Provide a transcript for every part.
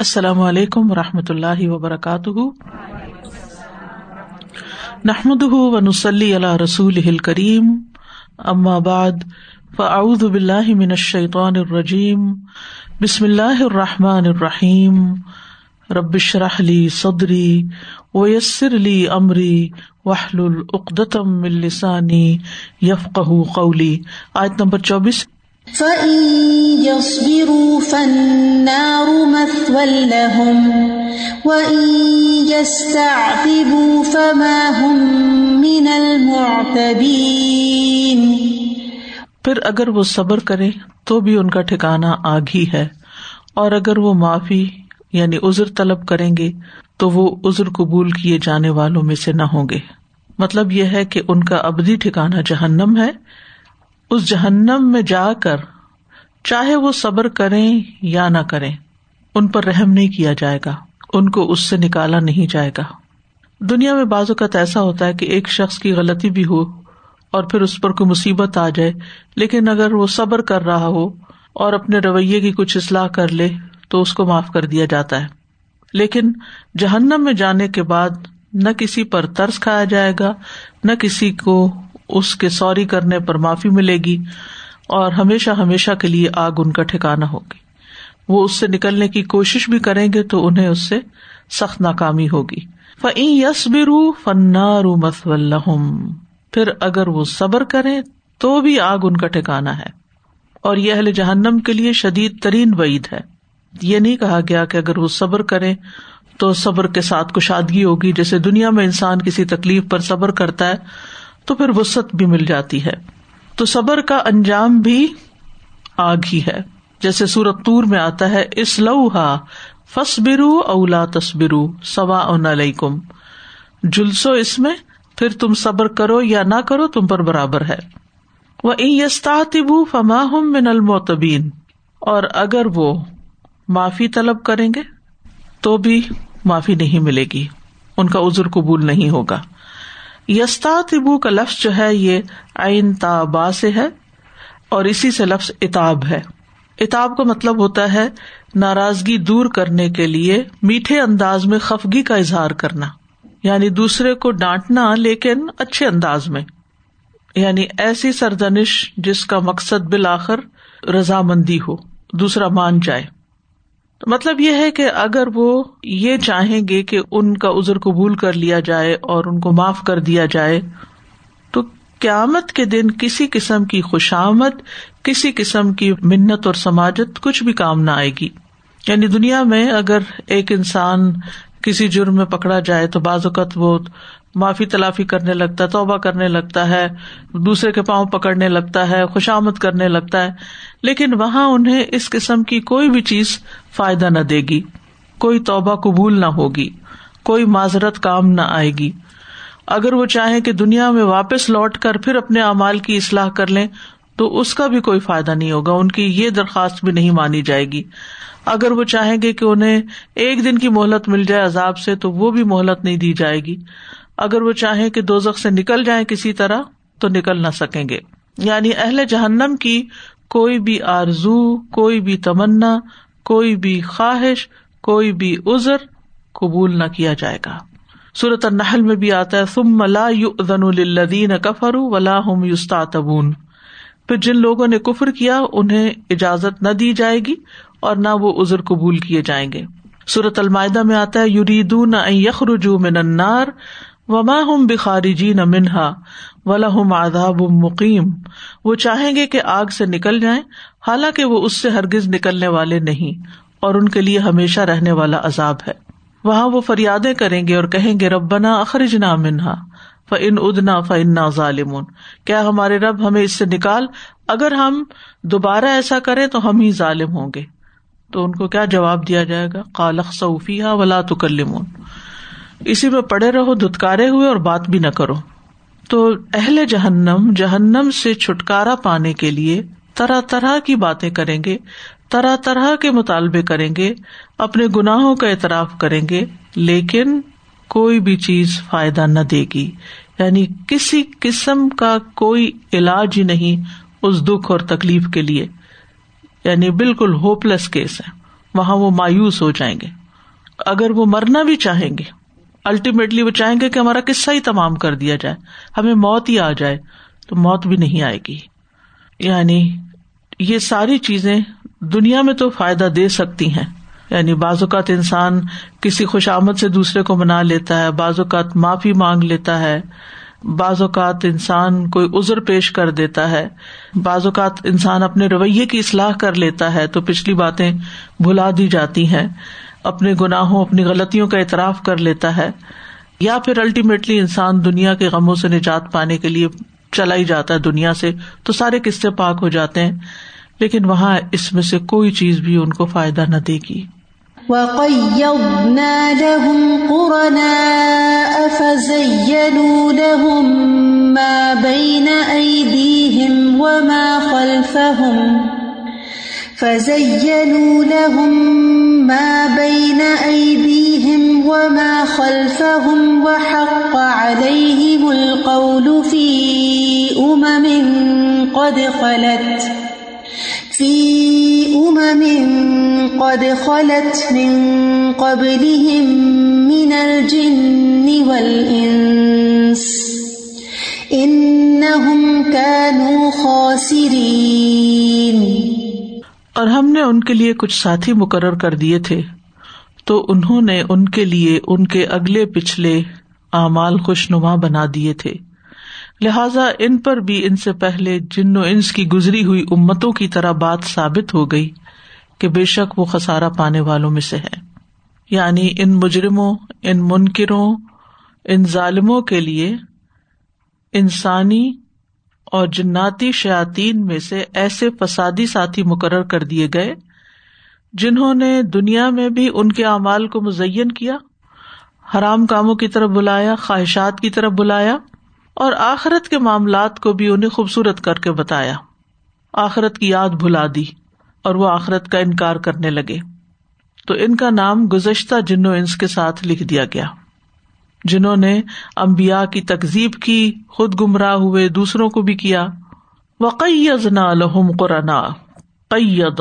السلام علیکم و رحمۃ اللہ وبرکاتہ۔ نحمد و نسلی اللہ رسول کریم ام آباد فعد بلّہ من الشیطان الرجیم۔ بسم اللہ الرحمٰن الرحیم۔ ربش رحلی صدری ویسر علی عمری وحل العقدم السانی یفق قولی۔ آیت نمبر چوبیس۔ يَصْبِرُوا فَالنَّارُ مَثْوًى لَهُمْ وَإِن يَسْتَعْتِبُوا فَمَا الْمُعْتَبِينَ پھر اگر وہ صبر کرے تو بھی ان کا ٹھکانا آگ ہی ہے اور اگر وہ معافی یعنی عذر طلب کریں گے تو وہ عذر قبول کیے جانے والوں میں سے نہ ہوں گے۔ مطلب یہ ہے کہ ان کا ابدی ٹھکانا جہنم ہے اس جہنم میں جا کر چاہے وہ صبر کریں یا نہ کریں، ان پر رحم نہیں کیا جائے گا، ان کو اس سے نکالا نہیں جائے گا۔ دنیا میں بعض اوقات ایسا ہوتا ہے کہ ایک شخص کی غلطی بھی ہو اور پھر اس پر کوئی مصیبت آ جائے، لیکن اگر وہ صبر کر رہا ہو اور اپنے رویے کی کچھ اصلاح کر لے، تو اس کو معاف کر دیا جاتا ہے۔ لیکن جہنم میں جانے کے بعد نہ کسی پر ترس کھایا جائے گا، نہ کسی کو اس کے سوری کرنے پر معافی ملے گی اور ہمیشہ ہمیشہ کے لیے آگ ان کا ٹھکانا ہوگی۔ وہ اس سے نکلنے کی کوشش بھی کریں گے تو انہیں اس سے سخت ناکامی ہوگی۔ فعین یس برو فنار پھر اگر وہ صبر کرے تو بھی آگ ان کا ٹھکانا ہے۔ اور یہ اہل جہنم کے لیے شدید ترین وعید ہے۔ یہ نہیں کہا گیا کہ اگر وہ صبر کرے تو صبر کے ساتھ کشادگی ہوگی۔ جیسے دنیا میں انسان کسی تکلیف پر صبر کرتا ہے تو پھر وسط بھی مل جاتی ہے۔ تو صبر کا انجام بھی آگ ہی ہے۔ جیسے سورت تور میں آتا ہے اس لوہا فس برو اولا تصبرو سوا اون کم جلسو اس میں، پھر تم صبر کرو یا نہ کرو تم پر برابر ہے۔ وہ یستاطبو فما ہم من المعتبین۔ اور اگر وہ معافی طلب کریں گے، تو بھی معافی نہیں ملے گی۔ ان کا عذر قبول نہیں ہوگا۔ یستا تبو کا لفظ جو ہے یہ عین تابا سے ہے اور اسی سے لفظ اتاب ہے۔ اتاب کا مطلب ہوتا ہے ناراضگی دور کرنے کے لیے میٹھے انداز میں خفگی کا اظہار کرنا یعنی دوسرے کو ڈانٹنا لیکن اچھے انداز میں۔ یعنی ایسی سردنش جس کا مقصد بالآخر رضامندی ہو، دوسرا مان جائے۔ تو مطلب یہ ہے کہ اگر وہ یہ چاہیں گے کہ ان کا ازر قبول کر لیا جائے اور ان کو معاف کر دیا جائے، تو قیامت کے دن کسی قسم کی خوشامد، کسی قسم کی منت اور سماجت کچھ بھی کام نہ آئے گی۔ یعنی دنیا میں اگر ایک انسان کسی جرم میں پکڑا جائے تو بعض اوقات وہ معافی تلافی کرنے لگتا ہے، توبہ کرنے لگتا ہے، دوسرے کے پاؤں پکڑنے لگتا ہے، خوشامد کرنے لگتا ہے۔ لیکن وہاں انہیں اس قسم کی کوئی بھی چیز فائدہ نہ دے گی۔ کوئی توبہ قبول نہ ہوگی۔ کوئی معذرت کام نہ آئے گی۔ اگر وہ چاہیں کہ دنیا میں واپس لوٹ کر پھر اپنے اعمال کی اصلاح کر لیں، تو اس کا بھی کوئی فائدہ نہیں ہوگا۔ ان کی یہ درخواست بھی نہیں مانی جائے گی۔ اگر وہ چاہیں گے کہ انہیں ایک دن کی مہلت مل جائے عذاب سے، تو وہ بھی مہلت نہیں دی جائے گی۔ اگر وہ چاہیں کہ دو سے نکل جائیں کسی طرح، تو نکل نہ سکیں گے۔ یعنی اہل جہنم کی کوئی بھی آرزو، کوئی بھی تمنا، کوئی بھی خواہش، کوئی بھی ازر قبول نہ کیا جائے گا۔ صورت النحل میں بھی آتا ہے، ثم ملا الدین کفر ولا ہم یوستا پھر جن لوگوں نے کفر کیا، انہیں اجازت نہ دی جائے گی اور نہ وہ ازر قبول کیے جائیں گے۔ صورت المائدہ میں آتا ہے، یریدون ان یخرجوا من النار وما ہم بخاری جی نہ منہا ولا ہم آداب مقیم۔ وہ چاہیں گے کہ آگ سے نکل جائیں، حالانکہ وہ اس سے ہرگز نکلنے والے نہیں، اور ان کے لیے ہمیشہ رہنے والا عذاب ہے۔ وہاں وہ فریادیں کریں گے اور کہیں گے، ربنا اخرج نہ منہا ف ان ادنا ف ان ظالمون۔ کیا ہمارے رب ہمیں اس سے نکال؟ اگر ہم دوبارہ ایسا کریں تو ہم ہی ظالم ہوں گے۔ تو ان کو کیا جواب دیا جائے گا؟ کالخ صوفی ولا تکلمون اسی میں پڑے رہو، دھتکارے ہوئے اور بات بھی نہ کرو۔ تو اہل جہنم جہنم سے چھٹکارا پانے کے لیے طرح طرح کی باتیں کریں گے، طرح طرح کے مطالبے کریں گے، اپنے گناہوں کا اعتراف کریں گے، لیکن کوئی بھی چیز فائدہ نہ دے گی۔ یعنی کسی قسم کا کوئی علاج ہی نہیں اس دکھ اور تکلیف کے لیے۔ یعنی بالکل ہوپ لیس کیس ہے وہاں وہ مایوس ہو جائیں گے۔ اگر وہ مرنا بھی چاہیں گے۔ الٹیمیٹلی وہ چاہیں گے کہ ہمارا قصہ ہی تمام کر دیا جائے۔ ہمیں موت ہی آ جائے تو موت بھی نہیں آئے گی۔ یعنی یہ ساری چیزیں دنیا میں تو فائدہ دے سکتی ہیں۔ یعنی بعض اوقات انسان کسی خوش آمد سے دوسرے کو منا لیتا ہے، بعض اوقات معافی مانگ لیتا ہے۔ بعض اوقات انسان کوئی ازر پیش کر دیتا ہے۔ بعض اوقات انسان اپنے رویے کی اصلاح کر لیتا ہے تو پچھلی باتیں بھلا دی جاتی ہیں۔ اپنے گناہوں، اپنی غلطیوں کا اعتراف کر لیتا ہے، یا پھر الٹیمیٹلی انسان دنیا کے غموں سے نجات پانے کے لیے چلا ہی جاتا ہے دنیا سے، تو سارے قصے پاک ہو جاتے ہیں، لیکن وہاں اس میں سے کوئی چیز بھی ان کو فائدہ نہ دے گی۔ وَقَيَّضْنَا لَهُمْ قُرَنَاءَ فَزَيَّنُوا لَهُم مَّا بَيْنَ أَيْدِيهِمْ وَمَا خَلْفَهُمْ فَزَيَّنُوا لَهُم مَّا بَيْنَ أَيْدِيهِمْ وَمَا خَلْفَهُمْ وَحَقَّ عَلَيْهِمُ الْقَوْلُ فِي أُمَمٍ قَدْ خَلَتْ فی امم قد خلت من قبلهم من الجن والانس انہم كانوا خاسرین اور ہم نے ان کے لیے کچھ ساتھی مقرر کر دیے تھے۔ تو انہوں نے ان کے لیے ان کے اگلے پچھلے اعمال خوشنما بنا دیے تھے۔ لہذا ان پر بھی ان سے پہلے جن و انس کی گزری ہوئی امتوں کی طرح بات ثابت ہو گئی کہ بے شک وہ خسارا پانے والوں میں سے ہے یعنی ان مجرموں، ان منکروں، ان ظالموں کے لیے انسانی اور جناتی شاطین میں سے ایسے فسادی ساتھی مقرر کر دیے گئے جنہوں نے دنیا میں بھی ان کے اعمال کو مزین کیا، حرام کاموں کی طرف بلایا، خواہشات کی طرف بلایا اور آخرت کے معاملات کو بھی انہیں خوبصورت کر کے بتایا۔ آخرت کی یاد بھلا دی اور وہ آخرت کا انکار کرنے لگے۔ تو ان کا نام گزشتہ جنو انس کے ساتھ لکھ دیا گیا۔ جنہوں نے امبیا کی تکزیب کی، خود گمراہ ہوئے، دوسروں کو بھی کیا۔ وقیزنا لہم قرآن قید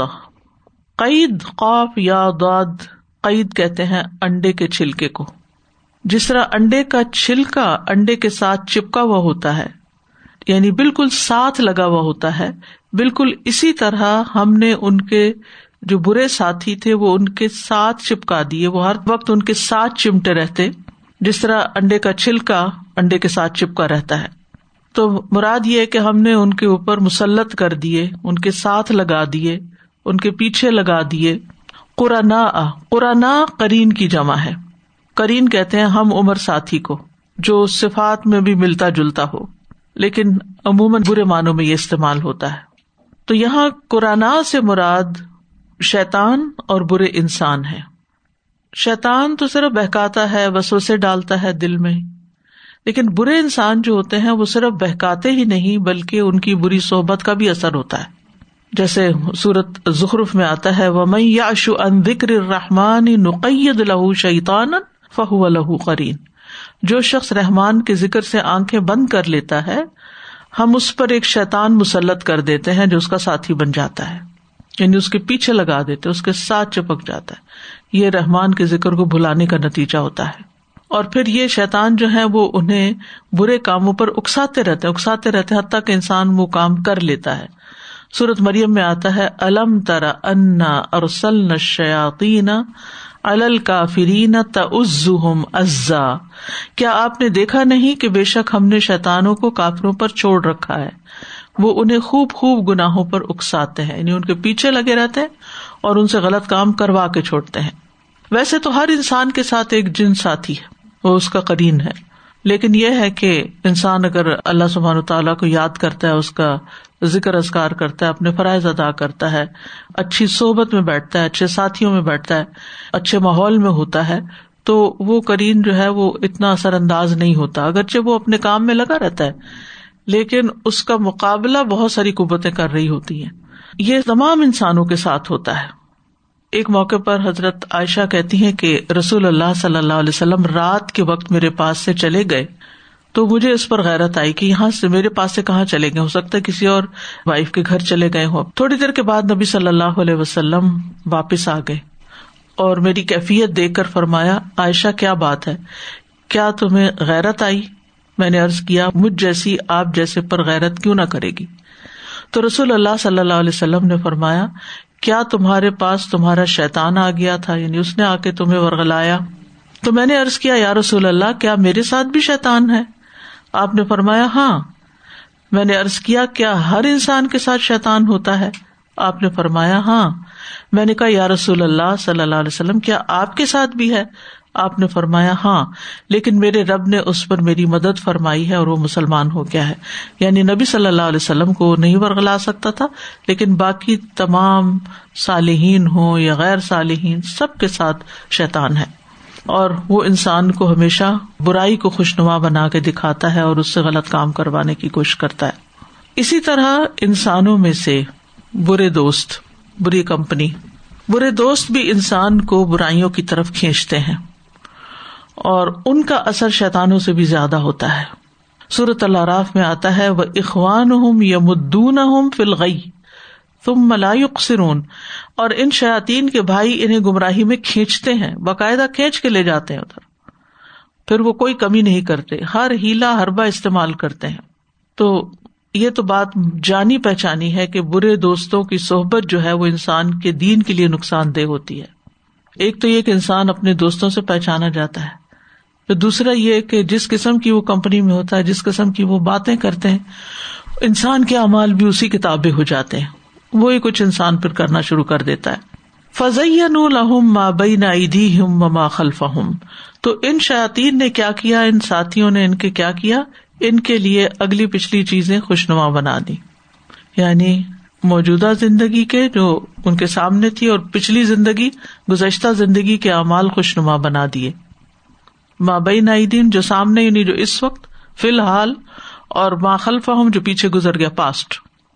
قید خوف یا داد قید کہتے ہیں انڈے کے چھلکے کو۔ جس طرح انڈے کا چھلکا انڈے کے ساتھ چپکا ہوا ہوتا ہے یعنی بالکل ساتھ لگا ہوا ہوتا ہے، بالکل اسی طرح ہم نے ان کے جو برے ساتھی تھے، وہ ان کے ساتھ چپکا دیے۔ وہ ہر وقت ان کے ساتھ چمٹے رہتے۔ جس طرح انڈے کا چھلکا انڈے کے ساتھ چپکا رہتا ہے۔ تو مراد یہ کہ ہم نے ان کے اوپر مسلط کر دیے، ان کے ساتھ لگا دیے، ان کے پیچھے لگا دیے۔ قرآن قرآن کرین کی جمع ہے۔ کرین کہتے ہیں ہم عمر ساتھی کو، جو صفات میں بھی ملتا جلتا ہو، لیکن عموماً برے معنوں میں یہ استعمال ہوتا ہے۔ تو یہاں قرآن سے مراد شیتان اور برے انسان ہے شیتان تو صرف بہکاتا ہے وسو سے ڈالتا ہے دل میں۔ لیکن برے انسان جو ہوتے ہیں، وہ صرف بہکاتے ہی نہیں، بلکہ ان کی بری صحبت کا بھی اثر ہوتا ہے۔ جیسے سورت ظخرف میں آتا ہے وہ میں یاشو ان ذکر رحمان نقید لہو شیطان فہو لہو قرین جو شخص رحمان کے ذکر سے آنکھیں بند کر لیتا ہے، ہم اس پر ایک شیتان مسلط کر دیتے ہیں جو اس کا ساتھی بن جاتا ہے۔ یعنی اس کے پیچھے لگا دیتے اس کے ساتھ چپک جاتا ہے۔ یہ رحمان کے ذکر کو بھلانے کا نتیجہ ہوتا ہے۔ اور پھر یہ شیتان جو ہے وہ انہیں برے کاموں پر اکساتے رہتے اکساتے رہتے حتیٰ کہ انسان وہ کام کر لیتا ہے۔ سورت مریم میں آتا ہے، الم ترا انا ارسل شیاتی الل کا ازا کیا آپ نے دیکھا نہیں کہ بے شک ہم نے شیتانوں کو کافروں پر چھوڑ رکھا ہے؟ وہ انہیں خوب خوب گناہوں پر اکساتے ہیں یعنی ان کے پیچھے لگے رہتے ہیں اور ان سے غلط کام کروا کے چھوڑتے ہیں۔ ویسے تو ہر انسان کے ساتھ ایک جن ساتھی ہے، وہ اس کا کرین ہے۔ لیکن یہ ہے کہ انسان اگر اللہ سبحان تعالیٰ کو یاد کرتا ہے، اس کا ذکر ازکار کرتا ہے، اپنے فرائض ادا کرتا ہے، اچھی صحبت میں بیٹھتا ہے، اچھے ساتھیوں میں بیٹھتا ہے، اچھے ماحول میں ہوتا ہے، تو وہ کرین جو ہے وہ اتنا اثر انداز نہیں ہوتا۔ اگرچہ وہ اپنے کام میں لگا رہتا ہے، لیکن اس کا مقابلہ بہت ساری قوتیں کر رہی ہوتی ہیں۔ یہ تمام انسانوں کے ساتھ ہوتا ہے۔ ایک موقع پر حضرت عائشہ کہتی ہیں کہ رسول اللہ صلی اللہ علیہ وسلم رات کے وقت میرے پاس سے چلے گئے۔ تو مجھے اس پر غیرت آئی کہ یہاں سے میرے پاس سے کہاں چلے گئے؟ ہو سکتا ہے کسی اور وائف کے گھر چلے گئے ہو تھوڑی دیر کے بعد نبی صلی اللہ علیہ وسلم واپس آ گئے اور میری کیفیت دیکھ کر فرمایا، عائشہ، کیا بات ہے؟ کیا تمہیں غیرت آئی؟ میں نے ارض کیا، مجھ جیسی آپ جیسے پر غیرت کیوں نہ کرے گی؟ تو رسول اللہ صلی اللہ علیہ وسلم نے فرمایا، کیا تمہارے پاس تمہارا شیتان آ گیا تھا؟ یعنی اس نے آ کے تمہیں ورگلایا تو میں نے ارض کیا، یا رسول اللہ، کیا میرے ساتھ بھی شیتان ہے؟ آپ نے فرمایا ہاں۔ میں نے ارض کیا کیا ہر انسان کے ساتھ شیتان ہوتا ہے؟ آپ نے فرمایا ہاں۔ میں نے کہا، یا رسول اللہ صلی اللہ علیہ وسلم، کیا آپ کے ساتھ بھی ہے؟ آپ نے فرمایا ہاں لیکن میرے رب نے اس پر میری مدد فرمائی ہے اور وہ مسلمان ہو گیا ہے۔ یعنی نبی صلی اللہ علیہ وسلم کو نہیں ورگلا سکتا تھا، لیکن باقی تمام صالحین ہوں یا غیر صالحین، سب کے ساتھ شیطان ہے۔ اور وہ انسان کو ہمیشہ برائی کو خوشنما بنا کے دکھاتا ہے اور اس سے غلط کام کروانے کی کوشش کرتا ہے۔ اسی طرح انسانوں میں سے برے دوست، بری کمپنی۔ برے دوست بھی انسان کو برائیوں کی طرف کھینچتے ہیں۔ اور ان کا اثر شیتانوں سے بھی زیادہ ہوتا ہے۔ سورت اللہ راف میں آتا ہے وہ اخوان ہوں یا مدون ہوں فلغئی تم ملائق سرون اور ان شاطین کے بھائی انہیں گمراہی میں کھینچتے ہیں، باقاعدہ کھینچ کے لے جاتے ہیں ادھر۔ پھر وہ کوئی کمی نہیں کرتے، ہر ہیلا ہربا استعمال کرتے ہیں۔ تو یہ تو بات جانی پہچانی ہے کہ برے دوستوں کی صحبت جو ہے وہ انسان کے دین کے لیے نقصان دہ ہوتی ہے۔ ایک تو یہ کہ انسان اپنے دوستوں سے پہچانا جاتا ہے۔ دوسرا یہ کہ جس قسم کی وہ کمپنی میں ہوتا ہے، جس قسم کی وہ باتیں کرتے ہیں، انسان کے اعمال بھی اسی کتابیں ہو جاتے ہیں۔ وہی کچھ انسان پھر کرنا شروع کر دیتا ہے۔ فضین الحم ماں بئی ہم مما خلف ہوں تو ان شاطین نے کیا کیا؟ ان ساتھیوں نے ان کے کیا کیا؟ ان کے لیے اگلی پچھلی چیزیں خوشنما بنا دی۔ یعنی موجودہ زندگی کے جو ان کے سامنے تھی اور پچھلی زندگی، گزشتہ زندگی کے اعمال خوشنما بنا دیے۔ مابئی نائدین جو سامنے یعنی جو اس وقت، فی الحال، اور ماخلفا ہم جو پیچھے گزر گیا پاسٹ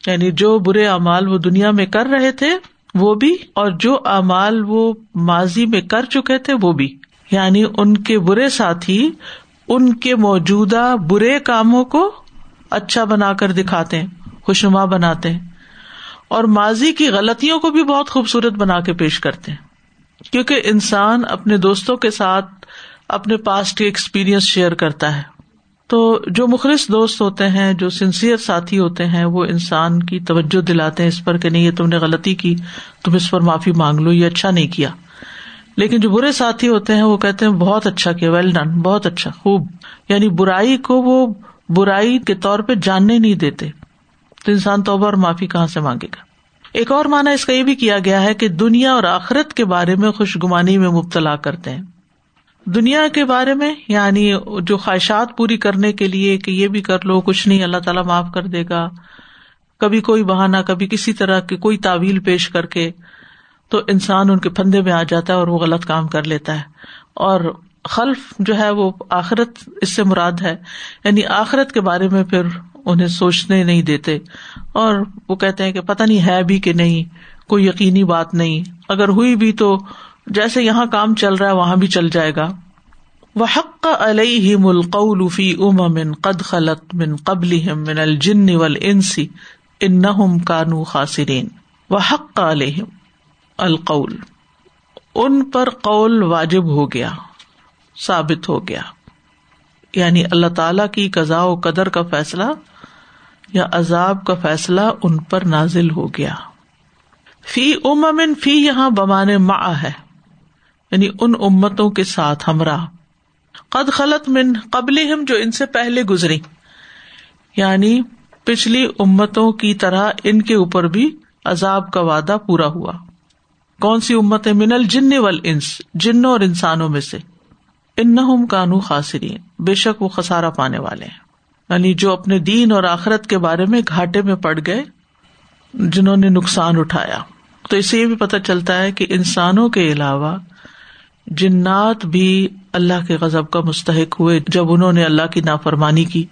یعنی جو برے اعمال وہ دنیا میں کر رہے تھے، وہ بھی، اور جو اعمال وہ ماضی میں کر چکے تھے، وہ بھی. یعنی ان کے برے ساتھی، ان کے موجودہ برے کاموں کو اچھا بنا کر دکھاتے ہیں، خوشنما بناتے ہیں. اور ماضی کی غلطیوں کو بھی بہت خوبصورت بنا کے پیش کرتے ہیں. کیونکہ انسان اپنے دوستوں کے ساتھ اپنے پاس کے ایکسپیرئنس شیئر کرتا ہے۔ تو جو مخلص دوست ہوتے ہیں، جو سنسیئر ساتھی ہوتے ہیں، وہ انسان کی توجہ دلاتے ہیں اس پر کہ نہیں، یہ تم نے غلطی کی، تم اس پر معافی مانگ لو، یہ اچھا نہیں کیا۔ لیکن جو برے ساتھی ہوتے ہیں، وہ کہتے ہیں، بہت اچھا کیا ویل ڈن بہت اچھا خوب۔ یعنی برائی کو وہ برائی کے طور پہ جاننے نہیں دیتے۔ تو انسان توبہ اور معافی کہاں سے مانگے گا؟ ایک اور مانا اس کا یہ بھی کیا گیا ہے کہ دنیا اور آخرت کے بارے میں خوشگمانی میں مبتلا کرتے ہیں۔ دنیا کے بارے میں یعنی جو خواہشات پوری کرنے کے لیے کہ یہ بھی کر لو، کچھ نہیں، اللہ تعالیٰ معاف کر دے گا۔ کبھی کوئی بہانا کبھی کسی طرح کی کوئی تعویل پیش کر کے تو انسان ان کے پندے میں آ جاتا ہے اور وہ غلط کام کر لیتا ہے۔ اور خلف جو ہے وہ آخرت اس سے مراد ہے۔ یعنی آخرت کے بارے میں پھر انہیں سوچنے نہیں دیتے۔ اور وہ کہتے ہیں کہ پتہ نہیں ہے بھی کہ نہیں، کوئی یقینی بات نہیں۔ اگر ہوئی بھی تو جیسے یہاں کام چل رہا ہے، وہاں بھی چل جائے گا۔ وہ حق علیہ ملقول فی ام قد خلط من قبل من الجن ول انسی ان کانو خاصرین و حق علیہ القول۔ ان پر قول واجب ہو گیا، ثابت ہو گیا۔ یعنی اللہ تعالی کی قزا و قدر کا فیصلہ یا عذاب کا فیصلہ ان پر نازل ہو گیا۔ فی امن فی یہاں بمان ما ہے۔ یعنی ان امتوں کے ساتھ ہمراہ۔ قد خلط من قبل ہم جو ان سے پہلے گزری۔ یعنی پچھلی امتوں کی طرح ان کے اوپر بھی عذاب کا وعدہ پورا ہوا۔ کون سی امت من الجن ول انس جنوں اور انسانوں میں سے۔ ان کانو خاصرین بے شک وہ خسارا پانے والے ہیں۔ یعنی جو اپنے دین اور آخرت کے بارے میں گھاٹے میں پڑ گئے، جنہوں نے نقصان اٹھایا۔ تو اسے یہ بھی پتہ چلتا ہے کہ انسانوں کے علاوہ جنات بھی اللہ کے غزب کا مستحق ہوئے جب انہوں نے اللہ کی نافرمانی کی،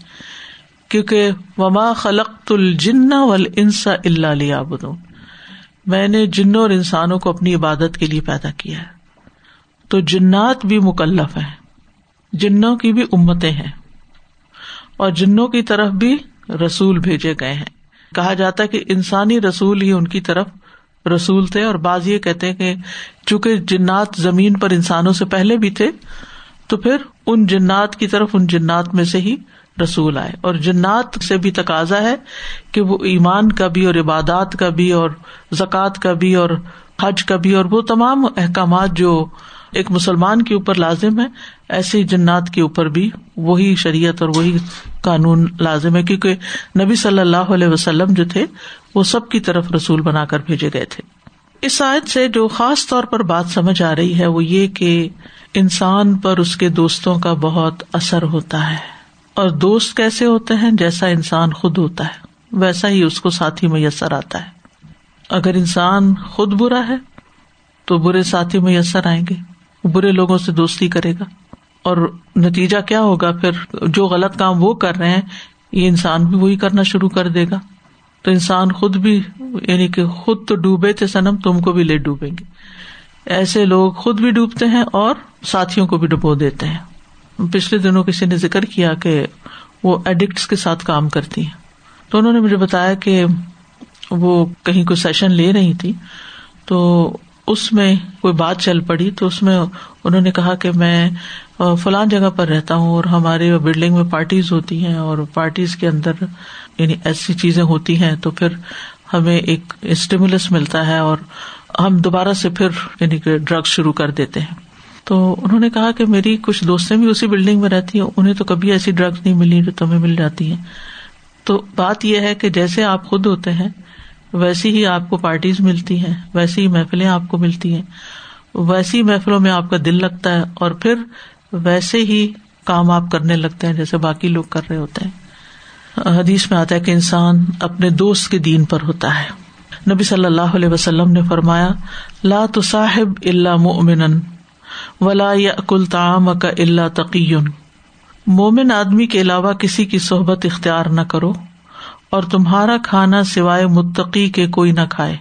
کیونکہ وما خلق الجن ول انسا اللہ لیا میں نے جنوں اور انسانوں کو اپنی عبادت کے لیے پیدا کیا ہے۔ تو جنات بھی مکلف ہے جنوں کی بھی امتیں ہیں۔ اور جنوں کی طرف بھی رسول بھیجے گئے ہیں۔ کہا جاتا ہے کہ انسانی رسول ہی ان کی طرف رسول تھے اور بعض یہ کہتے ہیں کہ چونکہ جنات زمین پر انسانوں سے پہلے بھی تھے، تو پھر ان جنات کی طرف ان جنات میں سے ہی رسول آئے۔ اور جنات سے بھی تقاضا ہے کہ وہ ایمان کا بھی اور عبادات کا بھی اور زکوٰۃ کا بھی اور حج کا بھی اور وہ تمام احکامات جو ایک مسلمان کے اوپر لازم ہے ایسے جنات کے اوپر بھی وہی شریعت اور وہی قانون لازم ہے، کیونکہ نبی صلی اللہ علیہ وسلم جو تھے، وہ سب کی طرف رسول بنا کر بھیجے گئے تھے۔ اس آیت سے جو خاص طور پر بات سمجھ آ رہی ہے، وہ یہ کہ انسان پر اس کے دوستوں کا بہت اثر ہوتا ہے۔ اور دوست کیسے ہوتے ہیں؟ جیسا انسان خود ہوتا ہے، ویسا ہی اس کو ساتھی میسر آتا ہے۔ اگر انسان خود برا ہے، تو برے ساتھی میسر آئیں گے برے لوگوں سے دوستی کرے گا۔ اور نتیجہ کیا ہوگا؟ پھر جو غلط کام وہ کر رہے ہیں، یہ انسان بھی وہی کرنا شروع کر دے گا۔ تو انسان خود بھی یعنی کہ خود تو ڈوبے تھے سنم تم کو بھی لے ڈوبیں گے۔ ایسے لوگ خود بھی ڈوبتے ہیں اور ساتھیوں کو بھی ڈبو دیتے ہیں۔ پچھلے دنوں کسی نے ذکر کیا کہ وہ ایڈکٹس کے ساتھ کام کرتی ہیں۔ تو انہوں نے مجھے بتایا کہ وہ کہیں کوئی سیشن لے رہی تھی، تو اس میں کوئی بات چل پڑی تو اس میں انہوں نے کہا کہ میں فلان جگہ پر رہتا ہوں اور ہمارے بلڈنگ میں پارٹیز ہوتی ہیں اور پارٹیز کے اندر یعنی ایسی چیزیں ہوتی ہیں تو پھر ہمیں ایک اسٹیمولس ملتا ہے اور ہم دوبارہ سے پھر یعنی کہ ڈرگس شروع کر دیتے ہیں۔ تو انہوں نے کہا کہ میری کچھ دوستیں بھی اسی بلڈنگ میں رہتی ہیں، انہیں تو کبھی ایسی ڈرگس نہیں ملی جو تمہیں مل جاتی ہیں۔ تو بات یہ ہے کہ جیسے آپ خود ہوتے ہیں ویسی ہی آپ کو پارٹیز ملتی ہیں، ویسی ہی محفلیں آپ کو ملتی ہیں۔ ویسی محفلوں میں آپ کا دل لگتا ہے اور پھر ویسے ہی کام آپ کرنے لگتے ہیں جیسے باقی لوگ کر رہے ہوتے ہیں۔ حدیث میں آتا ہے کہ انسان اپنے دوست کے دین پر ہوتا ہے۔ نبی صلی اللہ علیہ وسلم نے فرمایا، لا تو صاحب اللہ مومن ولا یا کل تعام کا اللہ تقین مومن آدمی کے علاوہ کسی کی صحبت اختیار نہ کرو۔ اور تمہارا کھانا سوائے متقی کے کوئی نہ کھائے۔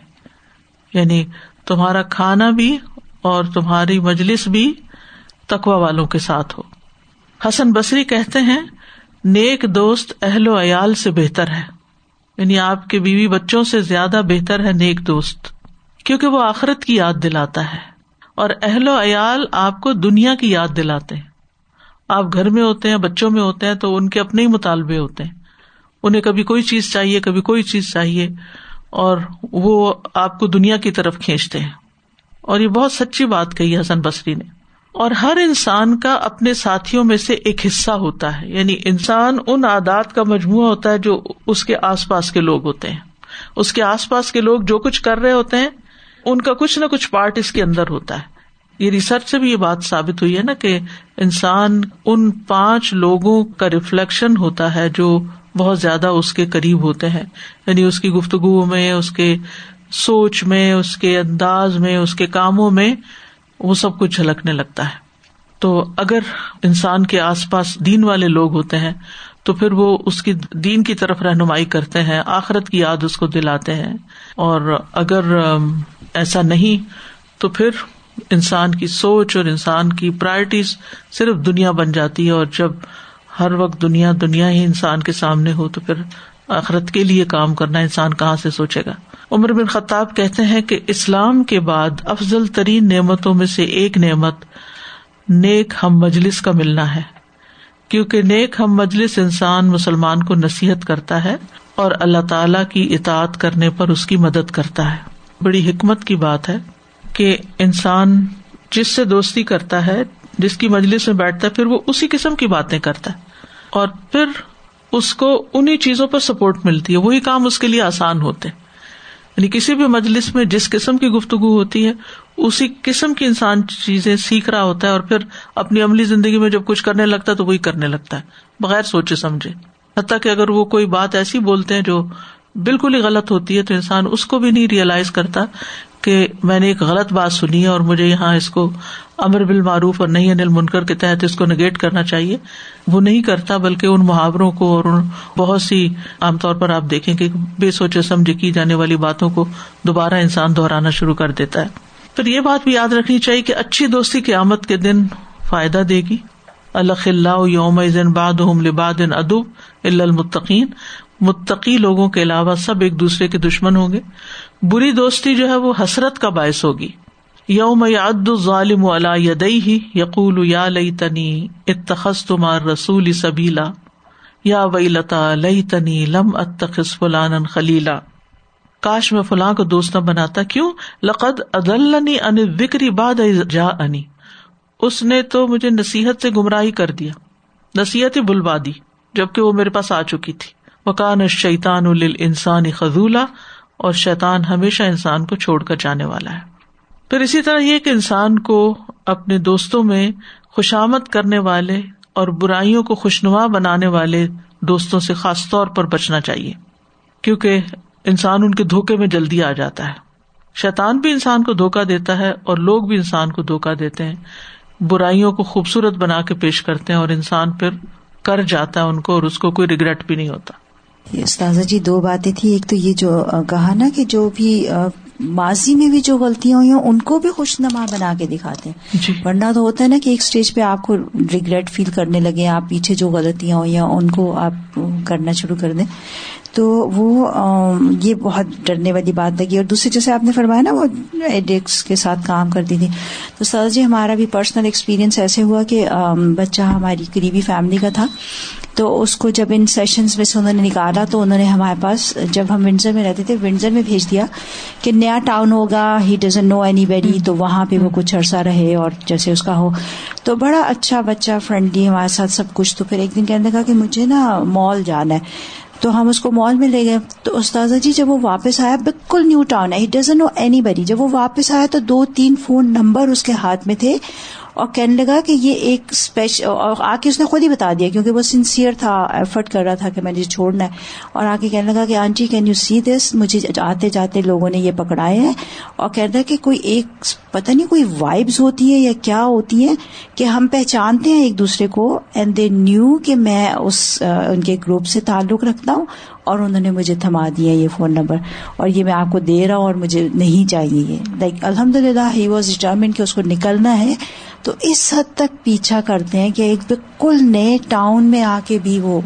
یعنی تمہارا کھانا بھی اور تمہاری مجلس بھی تقوا والوں کے ساتھ ہو۔ حسن بصری کہتے ہیں، نیک دوست اہل و عیال سے بہتر ہے۔ یعنی آپ کے بیوی بچوں سے زیادہ بہتر ہے نیک دوست، کیونکہ وہ آخرت کی یاد دلاتا ہے۔ اور اہل و عیال آپ کو دنیا کی یاد دلاتے ہیں۔ آپ گھر میں ہوتے ہیں، بچوں میں ہوتے ہیں، تو ان کے اپنے ہی مطالبے ہوتے ہیں۔ انہیں کبھی کوئی چیز چاہیے، کبھی کوئی چیز چاہیے، اور وہ آپ کو دنیا کی طرف کھینچتے ہیں۔ اور یہ بہت سچی بات کہی حسن بصری نے۔ اور ہر انسان کا اپنے ساتھیوں میں سے ایک حصہ ہوتا ہے۔ یعنی انسان ان عادات کا مجموعہ ہوتا ہے جو اس کے آس پاس کے لوگ ہوتے ہیں۔ اس کے آس پاس کے لوگ جو کچھ کر رہے ہوتے ہیں، ان کا کچھ نہ کچھ پارٹ اس کے اندر ہوتا ہے۔ یہ ریسرچ سے بھی یہ بات ثابت ہوئی ہے نا کہ انسان ان پانچ لوگوں کا ریفلیکشن ہوتا ہے جو بہت زیادہ اس کے قریب ہوتے ہیں۔ یعنی اس کی گفتگو میں، اس کے سوچ میں، اس کے انداز میں، اس کے کاموں میں وہ سب کچھ جھلکنے لگتا ہے۔ تو اگر انسان کے آس پاس دین والے لوگ ہوتے ہیں، تو پھر وہ اس کی دین کی طرف رہنمائی کرتے ہیں، آخرت کی یاد اس کو دلاتے ہیں۔ اور اگر ایسا نہیں، تو پھر انسان کی سوچ اور انسان کی پرائرٹیز صرف دنیا بن جاتی ہے۔ اور جب ہر وقت دنیا دنیا ہی انسان کے سامنے ہو تو پھر آخرت کے لیے کام کرنا انسان کہاں سے سوچے گا؟ عمر بن خطاب کہتے ہیں کہ اسلام کے بعد افضل ترین نعمتوں میں سے ایک نعمت نیک ہم مجلس کا ملنا ہے۔ کیونکہ نیک ہم مجلس انسان مسلمان کو نصیحت کرتا ہے اور اللہ تعالی کی اطاعت کرنے پر اس کی مدد کرتا ہے۔ بڑی حکمت کی بات ہے کہ انسان جس سے دوستی کرتا ہے، جس کی مجلس میں بیٹھتا ہے، پھر وہ اسی قسم کی باتیں کرتا ہے۔ اور پھر اس کو انہیں چیزوں پر سپورٹ ملتی ہے۔ وہی کام اس کے لیے آسان ہوتے ہیں۔ یعنی کسی بھی مجلس میں جس قسم کی گفتگو ہوتی ہے، اسی قسم کی انسان چیزیں سیکھ رہا ہوتا ہے اور پھر اپنی عملی زندگی میں جب کچھ کرنے لگتا ہے تو وہی کرنے لگتا ہے۔ بغیر سوچے سمجھے۔ حتیٰ کہ اگر وہ کوئی بات ایسی بولتے ہیں جو بالکل ہی غلط ہوتی ہے تو انسان اس کو بھی نہیں ریئلائز کرتا کہ میں نے ایک غلط بات سنی ہے اور مجھے یہاں اس کو امر بال معروف اور نہیں انل منکر کے تحت اس کو نگیٹ کرنا چاہیے۔ وہ نہیں کرتا بلکہ ان محاوروں کو اور ان بہت سی عام طور پر آپ دیکھیں کہ بے سوچے سمجھ کی جانے والی باتوں کو دوبارہ انسان دہرانا شروع کر دیتا ہے۔ پھر یہ بات بھی یاد رکھنی چاہیے کہ اچھی دوستی کی آمد کے دن فائدہ دے گی۔ اللہ یوم باد لباد ادب المطقین متقی لوگوں کے علاوہ سب ایک دوسرے کے دشمن ہوں گے۔ بری دوستی جو ہے وہ حسرت کا باعث ہوگی۔ یوم یاد ظالم علا یدئی ہی یقول یا لئی تنی اتخذ تمار رسول سبیلا یا وئی لتا لئی تنی لم اتخذ فلان خلیلا کاش میں فلاں کو دوست نہ بناتا کیوں؟ لقد ادلنی ان وکری باد جا انی اس نے تو مجھے نصیحت سے گمراہی کر دیا نصیحت ہی بلوا دی، جبکہ وہ میرے پاس آ چکی تھی۔ مکان شیطان انسان خزولہ اور شیطان ہمیشہ انسان کو چھوڑ کر جانے والا ہے۔ پھر اسی طرح یہ کہ انسان کو اپنے دوستوں میں خوشامد کرنے والے اور برائیوں کو خوشنما بنانے والے دوستوں سے خاص طور پر بچنا چاہیے، کیونکہ انسان ان کے دھوکے میں جلدی آ جاتا ہے۔ شیطان بھی انسان کو دھوکا دیتا ہے اور لوگ بھی انسان کو دھوکا دیتے ہیں۔ برائیوں کو خوبصورت بنا کے پیش کرتے ہیں اور انسان پھر کر جاتا ہے ان کو اور اس کو کوئی ریگریٹ بھی نہیں ہوتا۔ استاذہ جی دو باتیں تھی ایک تو یہ جو کہا نا کہ جو بھی ماضی میں بھی جو غلطیاں ہوئی ہیں ان کو بھی خوش نما بنا کے دکھاتے ہیں۔ جی۔ ورنہ تو ہوتا ہے نا کہ ایک اسٹیج پہ آپ کو ریگریٹ فیل کرنے لگے آپ پیچھے جو غلطیاں ہوئی ہیں ان کو آپ کرنا شروع کر دیں۔ تو وہ یہ بہت ڈرنے والی بات لگی۔ اور دوسری جیسے آپ نے فرمایا نا وہ ایڈکس کے ساتھ کام کرتی تھی تو سر جی ہمارا بھی پرسنل ایکسپیرینس ایسے ہوا کہ بچہ ہماری قریبی فیملی کا تھا۔ تو اس کو جب ان سیشنز میں سے انہوں نے نکالا تو انہوں نے ہمارے پاس جب ہم ونڈزر میں رہتے تھے ونڈزر میں بھیج دیا کہ نیا ٹاؤن ہوگا ہی ڈزن نو اینی ویری تو وہاں پہ وہ کچھ عرصہ رہے اور جیسے اس کا ہو۔ تو بڑا اچھا بچہ فرینڈلی ہمارے ساتھ سب کچھ۔ تو پھر ایک دن کہنے لگا کہ مجھے نا مال جانا ہے۔ تو ہم اس کو مال میں لے گئے۔ تو استاذہ جی جب وہ واپس آیا بالکل نیو ٹاؤن ہے۔ ڈزن نو اینی بڑی جب وہ واپس آیا تو دو تین فون نمبر اس کے ہاتھ میں تھے۔ اور کہنے لگا کہ یہ ایک اسپیشل اور آ کے اس نے خود ہی بتا دیا کیونکہ وہ سنسیئر تھا ایفرٹ کر رہا تھا کہ میں نے چھوڑنا ہے۔ اور آ کے کہنے لگا کہ aunty can you see this مجھے آتے جاتے لوگوں نے یہ پکڑائے ہیں۔ اور کہتا ہے کہ کوئی ایک پتہ نہیں کوئی وائبز ہوتی ہے یا کیا ہوتی ہے کہ ہم پہچانتے ہیں ایک دوسرے کو اینڈ دے نیو کہ میں اس ان کے گروپ سے تعلق رکھتا ہوں۔ اور انہوں نے مجھے تھما دیا یہ فون نمبر اور یہ میں آپ کو دے رہا ہوں اور مجھے نہیں چاہیے یہ۔ لائک الحمد للہ ہی واز ڈٹرمنٹ کہ اس کو نکلنا ہے۔ تو اس حد تک پیچھا کرتے ہیں کہ ایک بالکل نئے ٹاؤن میں آ کے بھی وہ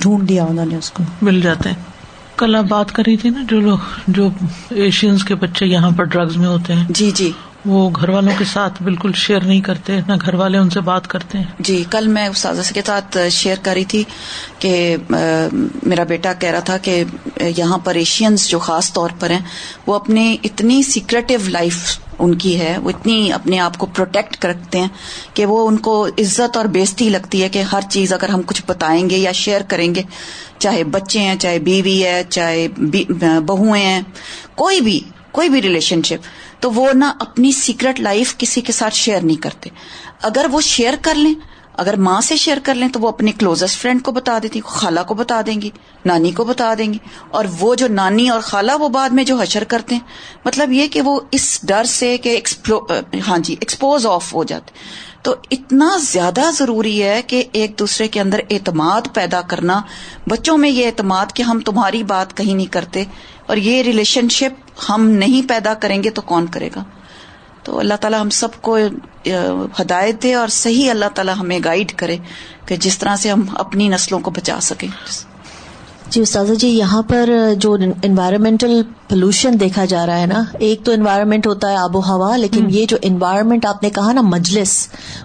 ڈھونڈ لیا انہوں نے اس کو۔ مل جاتے ہیں۔ کل آپ بات کر رہی تھی نا جو لوگ جو ایشینس کے بچے یہاں پر ڈرگز میں ہوتے ہیں۔ جی جی۔ وہ گھر والوں کے ساتھ بالکل شیئر نہیں کرتے، نہ گھر والے ان سے بات کرتے ہیں۔ جی کل میں کے ساتھ شیئر کر رہی تھی کہ میرا بیٹا کہہ رہا تھا کہ یہاں پر ایشینس جو خاص طور پر ہیں، وہ اپنی اتنی سیکرٹیو لائف ان کی ہے، وہ اتنی اپنے آپ کو پروٹیکٹ کرتے ہیں کہ وہ ان کو عزت اور بےزتی لگتی ہے کہ ہر چیز اگر ہم کچھ بتائیں گے یا شیئر کریں گے، چاہے بچے ہیں، چاہے بیوی ہے، چاہے بہویں ہیں، کوئی بھی کوئی بھی ریلیشن شپ، تو وہ نہ اپنی سیکرٹ لائف کسی کے ساتھ شیئر نہیں کرتے۔ اگر وہ شیئر کر لیں، اگر ماں سے شیئر کر لیں، تو وہ اپنے کلوزسٹ فرینڈ کو بتا دیتی، خالہ کو بتا دیں گی، نانی کو بتا دیں گی۔ اور وہ جو نانی اور خالہ، وہ بعد میں جو حشر کرتے ہیں۔ مطلب یہ کہ وہ اس ڈر سے کہ ہاں جی ایکسپوز آف ہو جاتے۔ تو اتنا زیادہ ضروری ہے کہ ایک دوسرے کے اندر اعتماد پیدا کرنا۔ بچوں میں یہ اعتماد کہ ہم تمہاری بات کہیں نہیں کرتے۔ اور یہ ریلیشن شپ ہم نہیں پیدا کریں گے تو کون کرے گا؟ تو اللہ تعالیٰ ہم سب کو ہدایت دے اور صحیح اللہ تعالیٰ ہمیں گائیڈ کرے کہ جس طرح سے ہم اپنی نسلوں کو بچا سکیں۔ جی استاذہ جی یہاں پر جو انوائرمنٹل پولوشن دیکھا جا رہا ہے نا ایک تو انوائرمنٹ ہوتا ہے آب و ہوا لیکن یہ جو انوائرمنٹ آپ نے کہا نا مجلس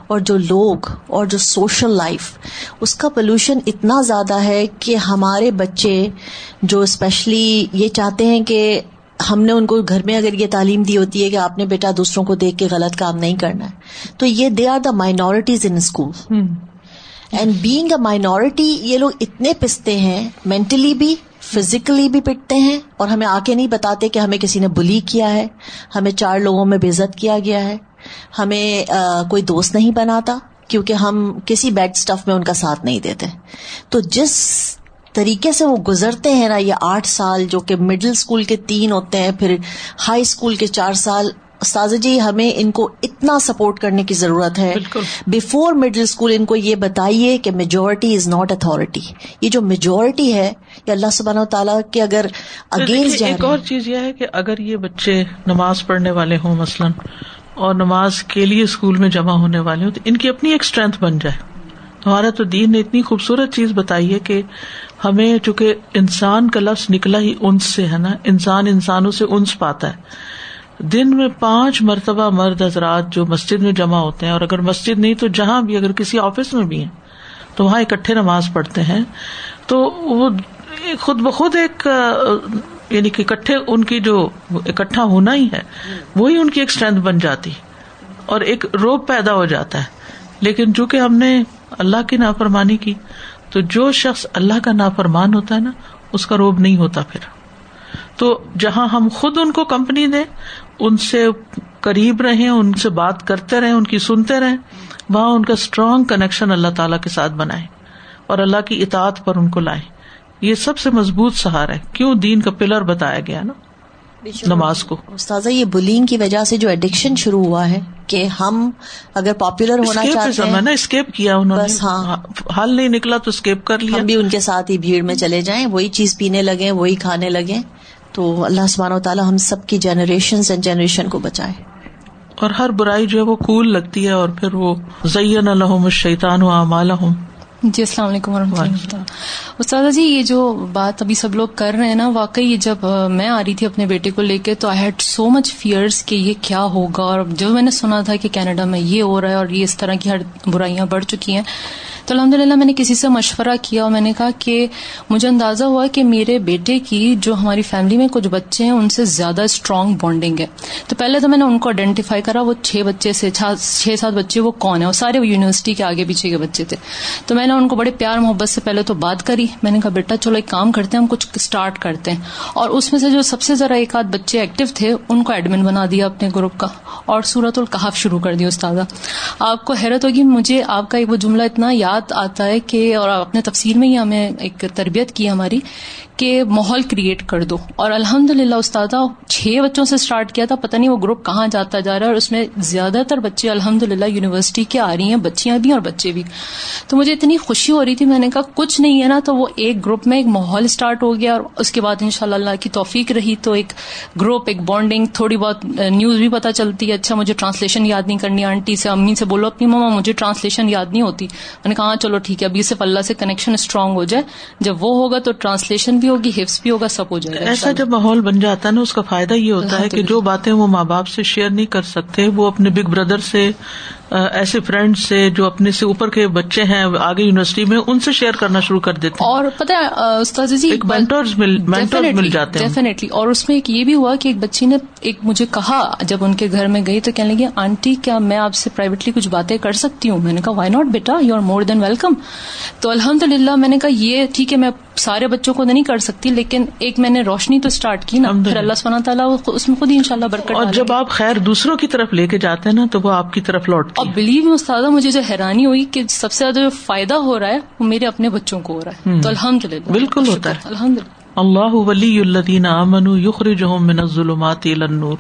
اور جو لوگ اور جو سوشل لائف اس کا پولوشن اتنا زیادہ ہے کہ ہمارے بچے جو اسپیشلی یہ چاہتے ہیں کہ ہم نے ان کو گھر میں اگر یہ تعلیم دی ہوتی ہے کہ آپ نے بیٹا دوسروں کو دیکھ کے غلط کام نہیں کرنا ہے تو یہ they are the minorities in school and being a minority یہ لوگ اتنے پستے ہیں مینٹلی بھی فزیکلی بھی پٹتے ہیں، اور ہمیں آ کے نہیں بتاتے کہ ہمیں کسی نے بلی کیا ہے، ہمیں چار لوگوں میں بےزت کیا گیا ہے، ہمیں کوئی دوست نہیں بناتا، کیونکہ ہم کسی بیڈ اسٹف میں ان کا ساتھ نہیں دیتے۔ تو جس طریقے سے وہ گزرتے ہیں نا، یہ آٹھ سال جو کہ مڈل اسکول کے تین ہوتے ہیں، پھر ہائی اسکول کے چار سال استاذ جی ہمیں ان کو اتنا سپورٹ کرنے کی ضرورت ہے۔ بفور مڈل اسکول ان کو یہ بتائیے کہ میجورٹی از ناٹ اتارٹی یہ جو میجورٹی ہے یہ اللہ سبحانہ و تعالیٰ کے اگر اگینسٹ ایک اور چیز یہ ہے کہ اگر یہ بچے نماز پڑھنے والے ہوں مثلاً اور نماز کے لیے اسکول میں جمع ہونے والے ہوں تو ان کی اپنی ایک اسٹرینتھ بن جائے۔ ہمارا تو دین نے اتنی خوبصورت چیز بتائی ہے کہ ہمیں چونکہ انسان کا لفظ نکلا ہی انس سے ہے نا؟ انسان انسانوں سے انس پاتا ہے۔ دن میں پانچ مرتبہ مرد حضرات جو مسجد میں جمع ہوتے ہیں اور اگر مسجد نہیں تو جہاں بھی اگر کسی آفس میں بھی ہیں تو وہاں اکٹھے نماز پڑھتے ہیں تو وہ خود بخود ایک یعنی کہ اکٹھے ان کی جو اکٹھا ہونا ہی ہے، وہی ان کی ایک اسٹرینتھ بن جاتی اور ایک روپ پیدا ہو جاتا ہے۔ لیکن چونکہ ہم نے اللہ کی نافرمانی کی، تو جو شخص اللہ کا نافرمان ہوتا ہے نا، اس کا روب نہیں ہوتا پھر۔ تو جہاں ہم خود ان کو کمپنی دیں ان سے قریب رہیں ان سے بات کرتے رہیں ان کی سنتے رہیں وہاں ان کا اسٹرانگ کنیکشن اللہ تعالی کے ساتھ بنائے اور اللہ کی اطاعت پر ان کو لائیں۔ یہ سب سے مضبوط سہارا ہے۔ کیوں دین کا پلر بتایا گیا نا؟ نماز کو۔ استاذہ یہ بلینگ کی وجہ سے جو ایڈکشن شروع ہوا ہے کہ ہم اگر پاپولر ہونا چاہتے ہیں اسکیپ کیا انہوں نے؟ ہاں۔ حل نہیں نکلا تو اسکیپ کر لیا۔ ہم بھی ان کے ساتھ ہی بھیڑ میں چلے جائیں وہی چیز پینے لگے وہی کھانے لگے تو اللہ سبحانہ و تعالیٰ ہم سب کی جنریشن اینڈ جنریشن کو بچائے۔ اور ہر برائی جو ہے وہ کول لگتی ہے اور پھر وہ زین الحم شیطان و امال جی السلام علیکم و رحمۃ اللہ استاد جی یہ جو بات ابھی سب لوگ کر رہے ہیں نا واقعی جب میں آ رہی تھی اپنے بیٹے کو لے کے تو I had so much fears کہ یہ کیا ہوگا۔ اور جب میں نے سنا تھا کہ کینیڈا میں یہ ہو رہا ہے اور یہ اس طرح کی ہر برائیاں بڑھ چکی ہیں تو الحمد للہ میں نے کسی سے مشورہ کیا اور میں نے کہا کہ مجھے اندازہ ہوا کہ میرے بیٹے کی جو ہماری فیملی میں کچھ بچے ہیں، ان سے زیادہ اسٹرانگ بانڈنگ ہے۔ تو پہلے تو میں نے ان کو آئیڈینٹیفائی کرا، وہ چھ بچے سے چھ سات بچے، وہ کون ہیں؟ وہ سارے یونیورسٹی کے آگے پیچھے کے بچے تھے۔ تو میں نے ان کو بڑے پیار محبت سے پہلے تو بات کری۔ میں نے کہا، بیٹا، چلو ایک کام کرتے ہیں، ہم کچھ اسٹارٹ کرتے ہیں۔ اور اس میں سے جو سب سے ذرا ایک آدھ بچے ایکٹیو تھے، ان کو ایڈمن بنا دیا اپنے گروپ کا۔ اور سورت القحف شروع کر دیا استاد آپ کو حیرت ہوگی، مجھے آپ کا ایک وہ جملہ اتنا یاد آتا ہے کہ اور اپنے تفصیل میں ہی ہمیں ایک تربیت کی ہماری کہ ماحول کریٹ کر دو۔ اور الحمد للہ استاد چھ بچوں سے اسٹارٹ کیا تھا، پتہ نہیں وہ گروپ کہاں جاتا جا رہا ہے اور اس میں زیادہ تر بچے الحمد للہ یونیورسٹی کے آ رہی ہیں، بچیاں بھی اور بچے بھی۔ تو مجھے اتنی خوشی ہو رہی تھی، میں نے کہا کچھ نہیں ہے نا، تو وہ ایک گروپ میں ایک ماحول اسٹارٹ ہو گیا اور اس کے بعد ان شاء اللہ کی توفیق رہی۔ تو ایک گروپ ایک بانڈنگ تھوڑی بہت نیوز بھی پتہ چلتی ہے۔ اچھا مجھے ٹرانسلیشن یاد نہیں کرنی آنٹی سے، امی سے بولو، اپنی ماما، مجھے ٹرانسلیشن یاد نہیں ہوتی۔ میں نے کہا ہاں، چلو ٹھیک ہے، ابھی صرف اللہ سے کنیکشن اسٹرانگ ہو جائے۔ جب وہ ہوگا تو ٹرانسلیشن بھی ہوگی حفظ بھی ہوگا سب ہو جائے گا ایسا جب ماحول بن جاتا ہے نا اس کا فائدہ یہ ہوتا ہے کہ جو باتیں وہ ماں باپ سے شیئر نہیں کر سکتے وہ اپنے بگ بردر سے ایسے فرینڈ سے جو اپنے سے اوپر کے بچے ہیں آگے یونیورسٹی میں ان سے شیئر کرنا شروع کر دیتے اور پتا جی مل جاتے ہیں۔ ڈیفینیٹلی اور اس میں ایک یہ بھی ہوا کہ ایک بچی نے ایک مجھے کہا جب ان کے گھر میں گئی تو کہنے لگی آنٹی کیا میں آپ سے پرائیویٹلی کچھ باتیں کر سکتی ہوں؟ میں نے کہا why not beta? You are more than welcome تو الحمد للہ میں نے کہا یہ ٹھیک ہے میں سارے بچوں کو نہیں کر سکتی لیکن ایک میں نے روشنی تو اسٹارٹ کی نا۔ پھر اللہ سبحانہ تعالیٰ اس میں خود ہی ان شاء اللہ برکت اور جب آپ خیر دوسروں کی طرف لے کے جاتے ہیں نا تو وہ آپ کی طرف لوٹ اور بلیو میں استاد مجھے جو حیرانی ہوئی کہ سب سے زیادہ جو فائدہ ہو رہا ہے وہ میرے اپنے بچوں کو ہو رہا ہے۔ تو الحمد للہ بالکل ہوتا ہے۔ الحمد للہ اللہ ولی الدین امن یخر جو من ظلمات النور۔